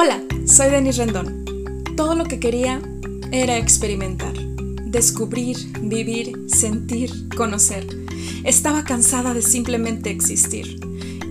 Hola, soy Denis Rendón. Todo lo que quería era experimentar, descubrir, vivir, sentir, conocer. Estaba cansada de simplemente existir.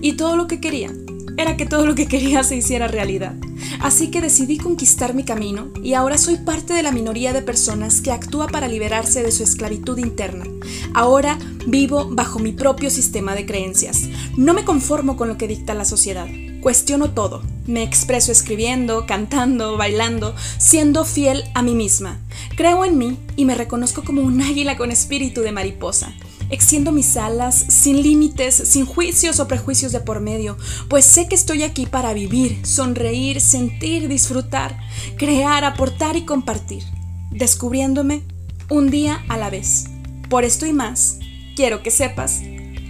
Y todo lo que quería era que todo lo que quería se hiciera realidad. Así que decidí conquistar mi camino y ahora soy parte de la minoría de personas que actúa para liberarse de su esclavitud interna. Ahora vivo bajo mi propio sistema de creencias. No me conformo con lo que dicta la sociedad. Cuestiono todo. Me expreso escribiendo, cantando, bailando, siendo fiel a mí misma. Creo en mí y me reconozco como un águila con espíritu de mariposa. Extiendo mis alas sin límites, sin juicios o prejuicios de por medio, pues sé que estoy aquí para vivir, sonreír, sentir, disfrutar, crear, aportar y compartir, descubriéndome un día a la vez. Por esto y más, quiero que sepas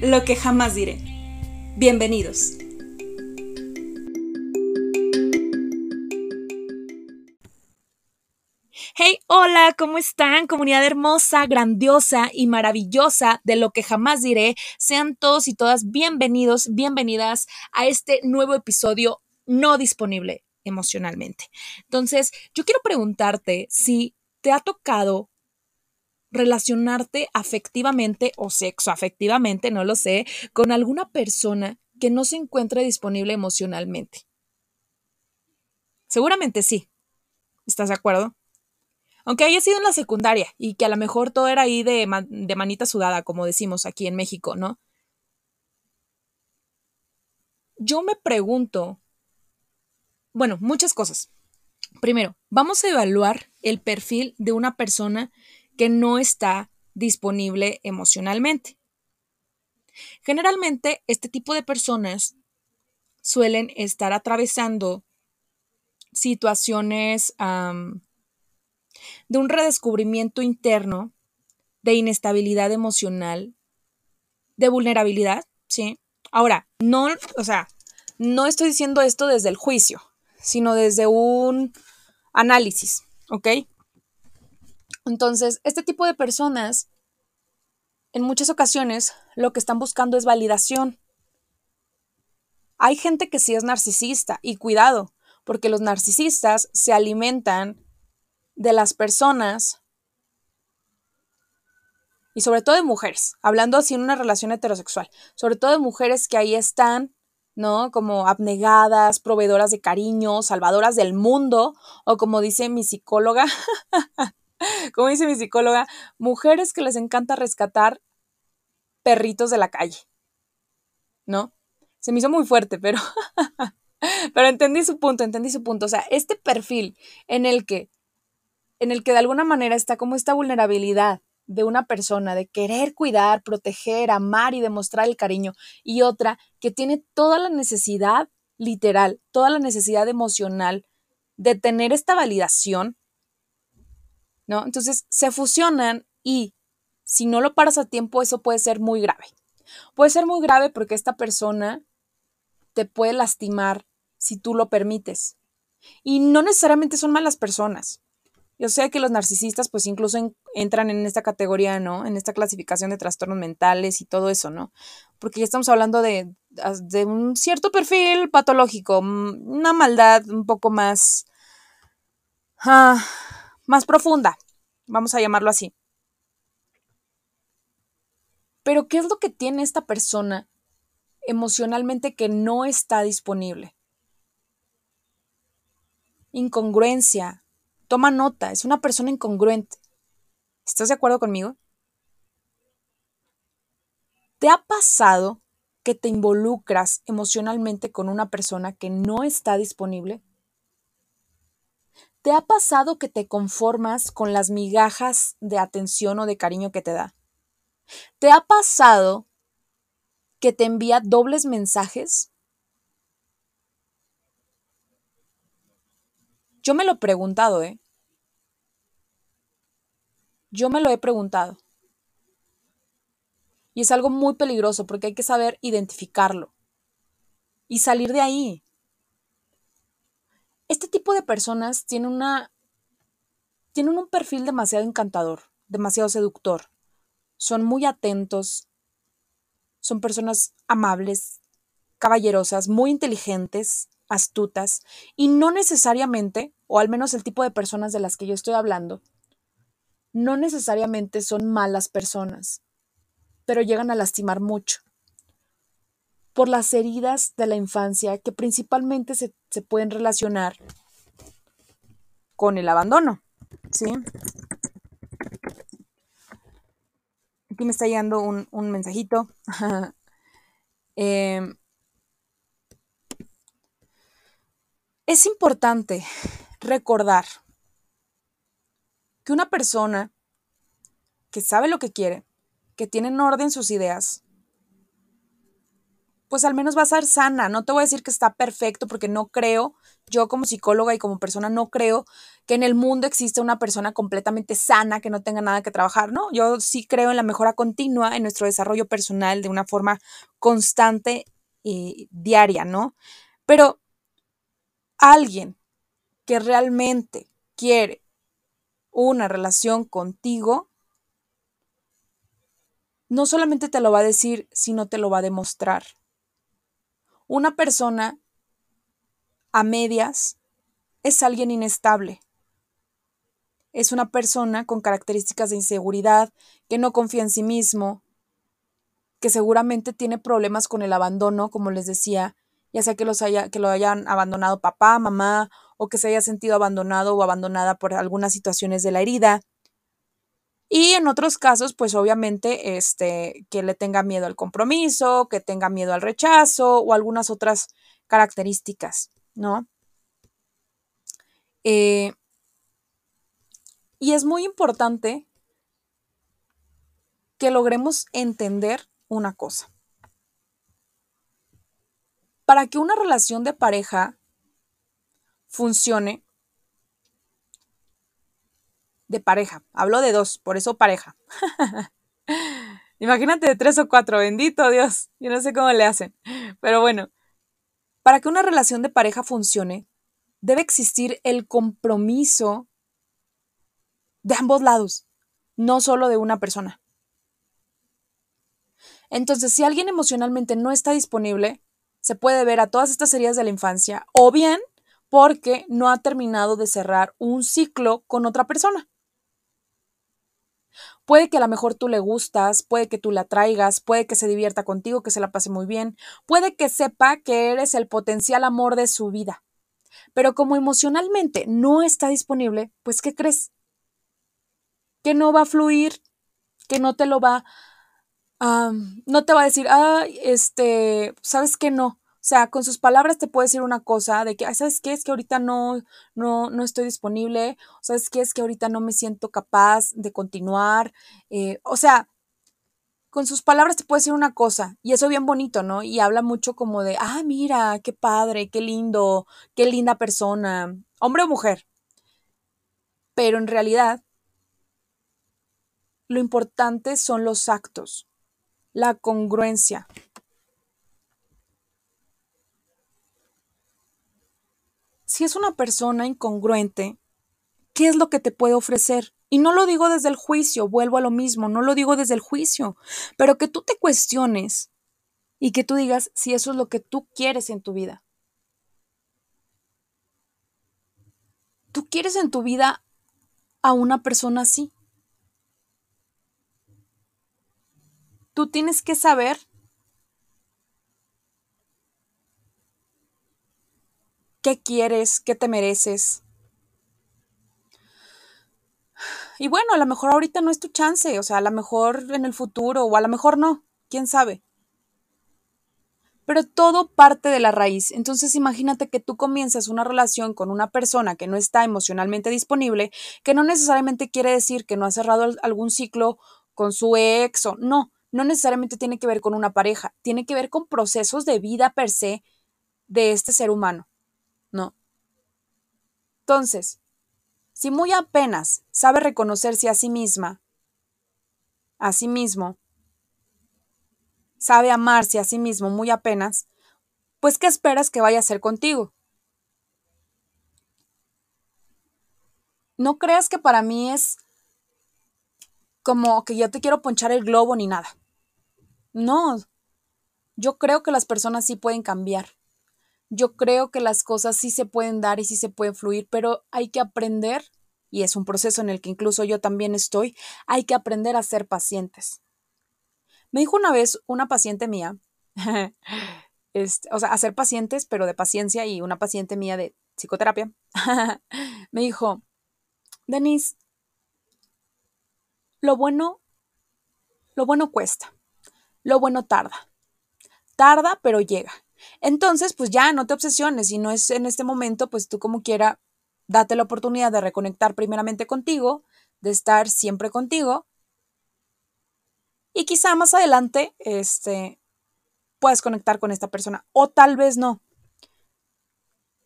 lo que jamás diré. Bienvenidos. Hey, hola, ¿cómo están? Comunidad hermosa, grandiosa y maravillosa de lo que jamás diré. Sean todos y todas bienvenidos, bienvenidas a este nuevo episodio no disponible emocionalmente. Entonces, yo quiero preguntarte si te ha tocado relacionarte afectivamente o sexoafectivamente, no lo sé, con alguna persona que no se encuentre disponible emocionalmente. Seguramente sí. ¿Estás de acuerdo? Aunque haya sido en la secundaria y que a lo mejor todo era ahí de, de manita sudada, como decimos aquí en México, ¿no? Yo me pregunto, bueno, muchas cosas. Primero, vamos a evaluar el perfil de una persona que no está disponible emocionalmente. Generalmente, este tipo de personas suelen estar atravesando situaciones de un redescubrimiento interno, de inestabilidad emocional, de vulnerabilidad, ¿sí? Ahora, no, o sea, no estoy diciendo esto desde el juicio, sino desde un análisis, ¿ok? Entonces, este tipo de personas, en muchas ocasiones, lo que están buscando es validación. Hay gente que sí es narcisista, y cuidado, porque los narcisistas se alimentan de las personas y sobre todo de mujeres, hablando así en una relación heterosexual, sobre todo de mujeres que ahí están, ¿no? Como abnegadas, proveedoras de cariño, salvadoras del mundo, o como dice mi psicóloga, como dice mi psicóloga, mujeres que les encanta rescatar perritos de la calle, ¿no? Se me hizo muy fuerte, pero, pero entendí su punto, entendí su punto. O sea, este perfil en el que en el que de alguna manera está como esta vulnerabilidad de una persona de querer cuidar, proteger, amar y demostrar el cariño, y otra que tiene toda la necesidad literal, toda la necesidad emocional de tener esta validación, ¿no? Entonces se fusionan y si no lo paras a tiempo, eso puede ser muy grave. Puede ser muy grave porque esta persona te puede lastimar si tú lo permites. Y no necesariamente son malas personas. Yo sé que los narcisistas pues incluso entran en esta categoría, ¿no? En esta clasificación de trastornos mentales y todo eso, ¿no? Porque ya estamos hablando de, de un cierto perfil patológico, una maldad un poco más, ah, más profunda, vamos a llamarlo así. Pero ¿qué es lo que tiene esta persona emocionalmente que no está disponible? Incongruencia, Toma nota, es una persona incongruente. ¿Estás de acuerdo conmigo? ¿Te ha pasado que te involucras emocionalmente con una persona que no está disponible? ¿Te ha pasado que te conformas con las migajas de atención o de cariño que te da? ¿Te ha pasado que te envía dobles mensajes? Yo me lo he preguntado, ¿eh? Yo me lo he preguntado. Y es algo muy peligroso porque hay que saber identificarlo y salir de ahí. Este tipo de personas tienen una tienen un perfil demasiado encantador, demasiado seductor. Son muy atentos. Son personas amables, caballerosas, muy inteligentes, astutas y no necesariamente, o al menos el tipo de personas de las que yo estoy hablando, no necesariamente son malas personas, pero llegan a lastimar mucho por las heridas de la infancia que principalmente se, se pueden relacionar con el abandono, ¿sí? Aquí me está llegando un, un mensajito. eh, Es importante recordar que una persona que sabe lo que quiere, que tiene en orden sus ideas, pues al menos va a ser sana. No te voy a decir que está perfecto porque no creo, yo como psicóloga y como persona no creo que en el mundo exista una persona completamente sana que no tenga nada que trabajar, ¿no? Yo sí creo en la mejora continua, en nuestro desarrollo personal de una forma constante y diaria, ¿no? Pero alguien que realmente quiere una relación contigo, no solamente te lo va a decir, sino te lo va a demostrar. Una persona a medias es alguien inestable. Es una persona con características de inseguridad, que no confía en sí mismo, que seguramente tiene problemas con el abandono, como les decía, ya sea que, los haya, que lo hayan abandonado papá, mamá, o que se haya sentido abandonado o abandonada por algunas situaciones de la herida. Y en otros casos, pues obviamente, este, que le tenga miedo al compromiso, que tenga miedo al rechazo o algunas otras características, ¿no? Eh, y es muy importante que logremos entender una cosa. Para que una relación de pareja funcione, de pareja, hablo de dos, por eso pareja. Imagínate de tres o cuatro, bendito Dios, yo no sé cómo le hacen. Pero bueno, para que una relación de pareja funcione, debe existir el compromiso de ambos lados, no solo de una persona. Entonces, si alguien emocionalmente no está disponible, se puede ver a todas estas heridas de la infancia o bien porque no ha terminado de cerrar un ciclo con otra persona. Puede que a lo mejor tú le gustas, puede que tú la traigas, puede que se divierta contigo, que se la pase muy bien, puede que sepa que eres el potencial amor de su vida. Pero como emocionalmente no está disponible, pues ¿qué crees? Que no va a fluir, que no te lo va no te va a decir, ah, este, ¿sabes qué no? O sea, con sus palabras te puede decir una cosa de que, ¿sabes qué? Es que ahorita no, no, no estoy disponible, ¿sabes qué? Es que ahorita no me siento capaz de continuar. Eh, o sea, con sus palabras te puede decir una cosa, y eso bien bonito, ¿no? Y habla mucho como de, ah, mira, qué padre, qué lindo, qué linda persona, hombre o mujer. Pero en realidad, lo importante son los actos la congruencia. Si es una persona incongruente, ¿qué es lo que te puede ofrecer? Y no lo digo desde el juicio, vuelvo a lo mismo, no lo digo desde el juicio, pero que tú te cuestiones y que tú digas si eso es lo que tú quieres en tu vida. ¿Tú quieres en tu vida a una persona así? Tú tienes que saber qué quieres, qué te mereces. Y bueno, a lo mejor ahorita no es tu chance, o sea, a lo mejor en el futuro o a lo mejor no, quién sabe. Pero todo parte de la raíz. Entonces imagínate que tú comienzas una relación con una persona que no está emocionalmente disponible, que no necesariamente quiere decir que no ha cerrado algún ciclo con su ex o no, no necesariamente tiene que ver con una pareja, tiene que ver con procesos de vida per se de este ser humano, ¿no? Entonces, si muy apenas sabe reconocerse a sí misma, a sí mismo, sabe amarse a sí mismo muy apenas, pues ¿qué esperas que vaya a hacer contigo? No creas que para mí es como que yo te quiero ponchar el globo ni nada. No, yo creo que las personas sí pueden cambiar. yo creo que las cosas sí se pueden dar y sí se pueden fluir, pero hay que aprender, y es un proceso en el que incluso yo también estoy, hay que aprender a ser pacientes. Me dijo una vez una paciente mía, este, o sea, a ser pacientes, pero de paciencia y una paciente mía de psicoterapia, me dijo, Denise, lo bueno, lo bueno cuesta, lo bueno tarda. Tarda, pero llega. Entonces, pues ya no te obsesiones, si no es en este momento, pues tú como quiera, date la oportunidad de reconectar primeramente contigo, de estar siempre contigo. Y quizá más adelante, este, puedas conectar con esta persona. O tal vez no.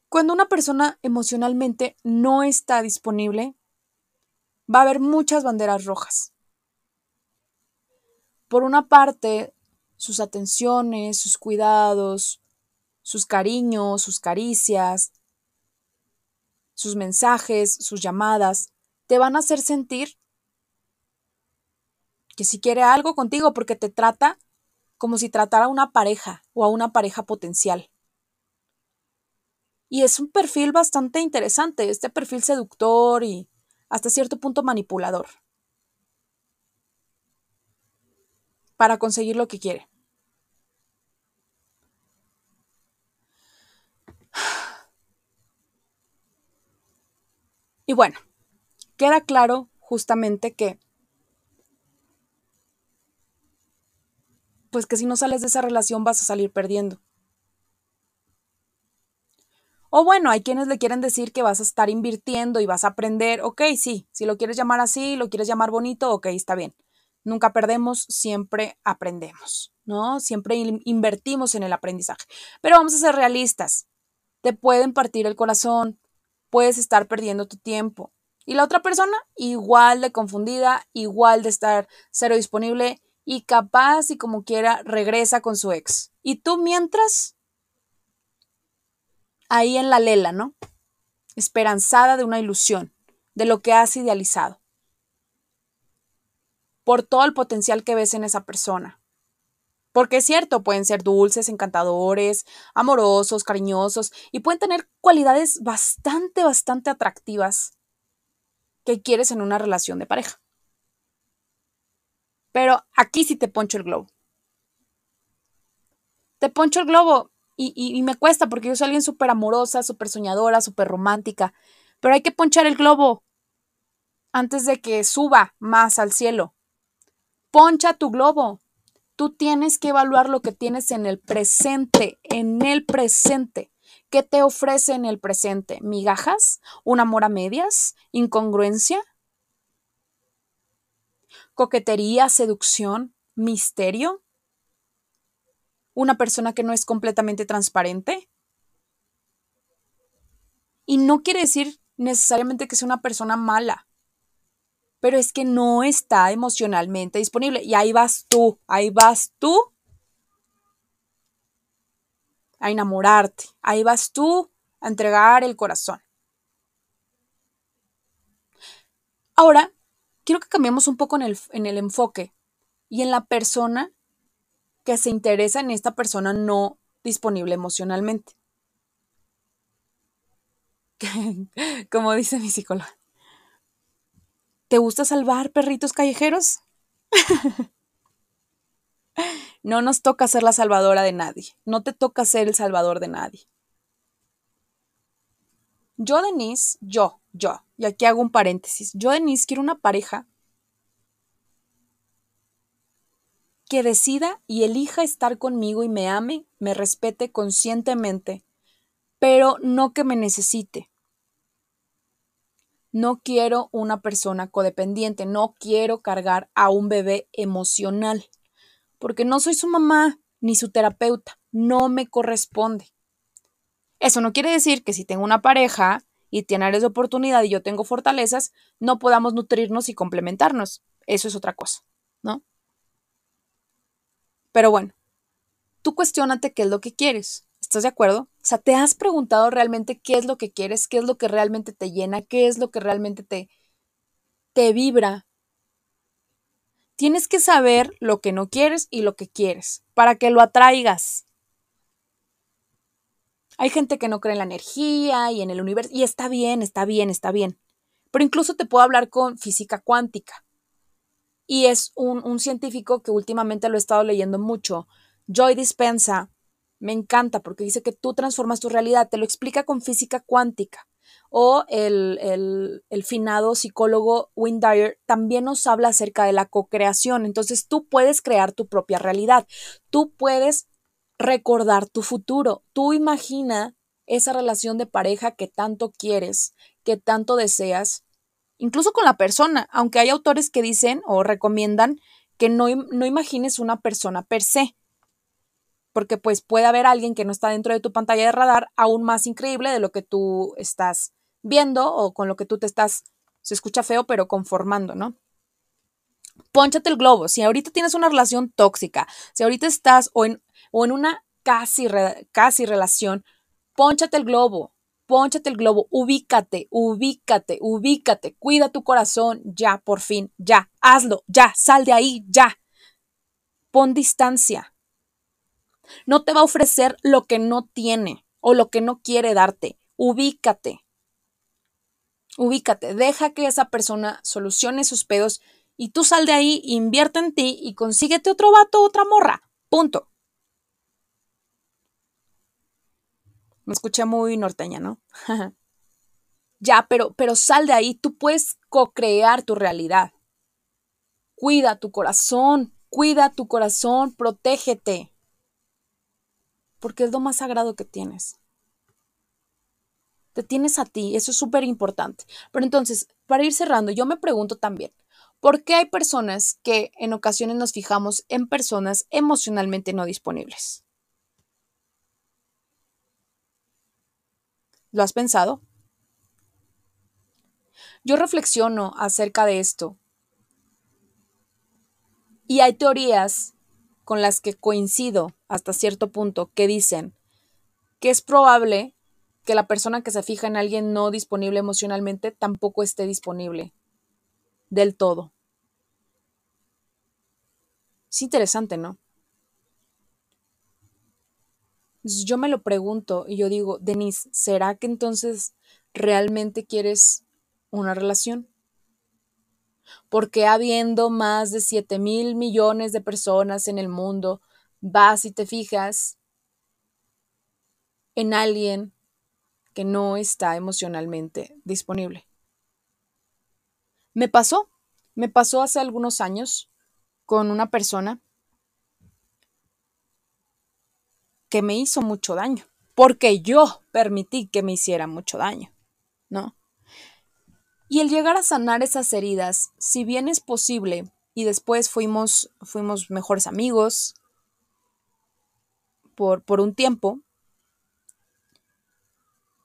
Cuando una persona emocionalmente no está disponible, va a haber muchas banderas rojas. Por una parte, sus atenciones, sus cuidados, sus cariños, sus caricias, sus mensajes, sus llamadas, te van a hacer sentir que si quiere algo contigo porque te trata como si tratara a una pareja o a una pareja potencial. Y es un perfil bastante interesante, este perfil seductor y hasta cierto punto manipulador. Para conseguir lo que quiere. Y bueno, queda claro justamente que, pues que si no sales de esa relación vas a salir perdiendo. O bueno, hay quienes le quieren decir que vas a estar invirtiendo y vas a aprender. Ok, sí, si lo quieres llamar así, lo quieres llamar bonito, ok, está bien. Nunca perdemos, siempre aprendemos, ¿no? Siempre invertimos en el aprendizaje. Pero vamos a ser realistas. Te pueden partir el corazón, puedes estar perdiendo tu tiempo. Y la otra persona, igual de confundida, igual de estar cero disponible y capaz y como quiera regresa con su ex. Y tú mientras ahí en la lela, ¿no? Esperanzada de una ilusión, de lo que has idealizado, por todo el potencial que ves en esa persona. Porque es cierto, pueden ser dulces, encantadores, amorosos, cariñosos y pueden tener cualidades bastante, bastante atractivas que quieres en una relación de pareja. Pero aquí sí te poncho el globo. Te poncho el globo y, me cuesta porque yo soy alguien súper amorosa, súper soñadora, súper romántica. Pero hay que ponchar el globo antes de que suba más al cielo. Poncha tu globo. Tú tienes que evaluar lo que tienes en el presente, en el presente. ¿Qué te ofrece en el presente? ¿Migajas? ¿Un amor a medias? ¿Incongruencia? ¿Coquetería? ¿Seducción? ¿Misterio? una persona que no es completamente transparente. Y no quiere decir necesariamente que sea una persona mala, pero es que no está emocionalmente disponible. Y ahí vas tú, ahí vas tú a enamorarte, ahí vas tú a entregar el corazón. Ahora, quiero que cambiemos un poco en el, en el enfoque y en la persona que se interesa en esta persona no disponible emocionalmente. Como dice mi psicóloga. ¿Te gusta salvar perritos callejeros? no nos toca ser la salvadora de nadie. No te toca ser el salvador de nadie. Yo, Denise, yo, yo, y aquí hago un paréntesis. Yo, Denise, quiero una pareja que decida y elija estar conmigo y me ame, me respete conscientemente, pero no que me necesite. No quiero una persona codependiente, no quiero cargar a un bebé emocional, porque no soy su mamá ni su terapeuta, no me corresponde. Eso no quiere decir que si tengo una pareja y tiene áreas de oportunidad y yo tengo fortalezas, no podamos nutrirnos y complementarnos. Eso es otra cosa, ¿no? Pero bueno, tú cuestionate qué es lo que quieres. ¿Estás de acuerdo? O sea, ¿te has preguntado realmente qué es lo que quieres? ¿Qué es lo que realmente te llena? ¿Qué es lo que realmente te, te vibra? Tienes que saber lo que no quieres y lo que quieres para que lo atraigas. Hay gente que no cree en la energía y en el universo, y está bien, está bien, está bien. Pero incluso te puedo hablar con física cuántica. Y es un, un científico que últimamente lo he estado leyendo mucho, Joy Dispensa. Me encanta porque dice que tú transformas tu realidad, te lo explica con física cuántica. O el, finado psicólogo Wayne Dyer también nos habla acerca de la co-creación. Entonces tú puedes crear tu propia realidad, tú puedes recordar tu futuro, tú imagina esa relación de pareja que tanto quieres, que tanto deseas, incluso con la persona, aunque hay autores que dicen o recomiendan que no, no imagines una persona per se, porque pues puede haber alguien que no está dentro de tu pantalla de radar aún más increíble de lo que tú estás viendo o con lo que tú te estás, se escucha feo, pero conformando, ¿no? Pónchate el globo. Si ahorita tienes una relación tóxica, si ahorita estás o en, o en una casi, casi relación, pónchate el globo, pónchate el globo, ubícate, ubícate, ubícate, cuida tu corazón, ya, por fin, ya, hazlo, ya, sal de ahí, ya. Pon distancia. No te va a ofrecer lo que no tiene o lo que no quiere darte. Ubícate. Ubícate, deja que esa persona solucione sus pedos y tú sal de ahí, invierte en ti y consíguete otro vato, otra morra. Punto. Me escuché muy norteña, ¿no? ya, pero, pero sal de ahí, tú puedes co-crear tu realidad. Cuida tu corazón, cuida tu corazón, protégete. Porque es lo más sagrado que tienes. Te tienes a ti, eso es súper importante. Pero entonces, para ir cerrando, yo me pregunto también, ¿por qué hay personas que en ocasiones nos fijamos en personas emocionalmente no disponibles? ¿Lo has pensado? Yo reflexiono acerca de esto y hay teorías con las que coincido hasta cierto punto que dicen que es probable que la persona que se fija en alguien no disponible emocionalmente tampoco esté disponible del todo. Es interesante, ¿no? yo me lo pregunto y yo digo, Denise, ¿será que entonces realmente quieres una relación? Porque habiendo más de 7 mil millones de personas en el mundo, vas y te fijas en alguien que no está emocionalmente disponible. Me pasó, me pasó hace algunos años con una persona que me hizo mucho daño, porque yo permití que me hiciera mucho daño, ¿no? Y el llegar a sanar esas heridas, si bien es posible, y después fuimos, fuimos mejores amigos por, por un tiempo,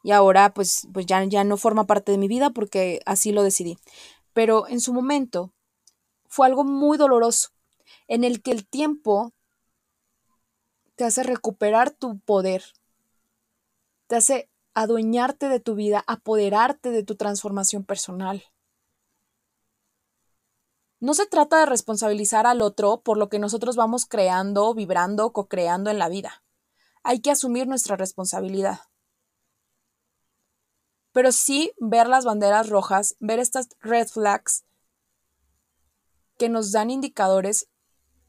y ahora pues, pues ya, ya no forma parte de mi vida porque así lo decidí. Pero en su momento fue algo muy doloroso en el que el tiempo te hace recuperar tu poder, te hace adueñarte de tu vida, apoderarte de tu transformación personal. No se trata de responsabilizar al otro por lo que nosotros vamos creando, vibrando, co-creando en la vida. Hay que asumir nuestra responsabilidad pero sí ver las banderas rojas, ver estas red flags que nos dan indicadores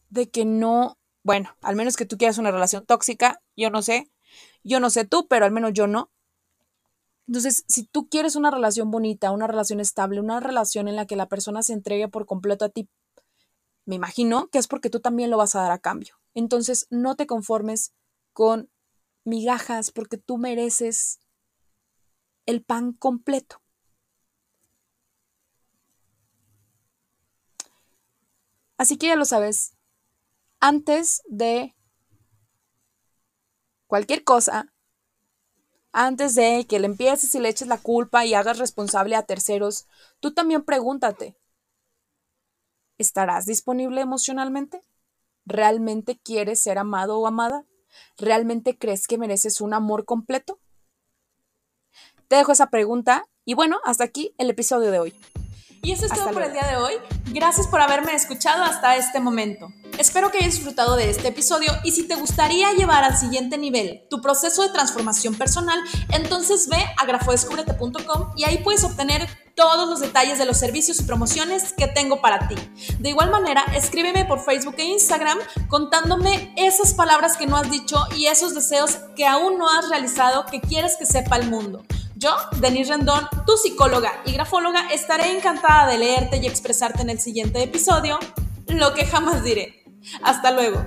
de que no, bueno, al menos que tú quieras una relación tóxica, yo no sé, yo no sé tú, pero al menos yo no. Entonces, si tú quieres una relación bonita, una relación estable, una relación en la que la persona se entregue por completo a ti, me imagino que es porque tú también lo vas a dar a cambio. Entonces, no te conformes con migajas porque tú mereces el pan completo. Así que ya lo sabes, antes de cualquier cosa, antes de que le empieces y le eches la culpa y hagas responsable a terceros, tú también pregúntate, ¿estarás disponible emocionalmente? ¿Realmente quieres ser amado o amada? ¿Realmente crees que mereces un amor completo? Te dejo esa pregunta y bueno, hasta aquí el episodio de hoy. Y eso es todo por el día de hoy. Gracias por haberme escuchado hasta este momento. Espero que hayas disfrutado de este episodio y si te gustaría llevar al siguiente nivel tu proceso de transformación personal, entonces ve a grafodescubrete.com y ahí puedes obtener todos los detalles de los servicios y promociones que tengo para ti. De igual manera, escríbeme por Facebook e Instagram contándome esas palabras que no has dicho y esos deseos que aún no has realizado que quieres que sepa el mundo. Yo, Denise Rendón, tu psicóloga y grafóloga, estaré encantada de leerte y expresarte en el siguiente episodio lo que jamás diré. Hasta luego.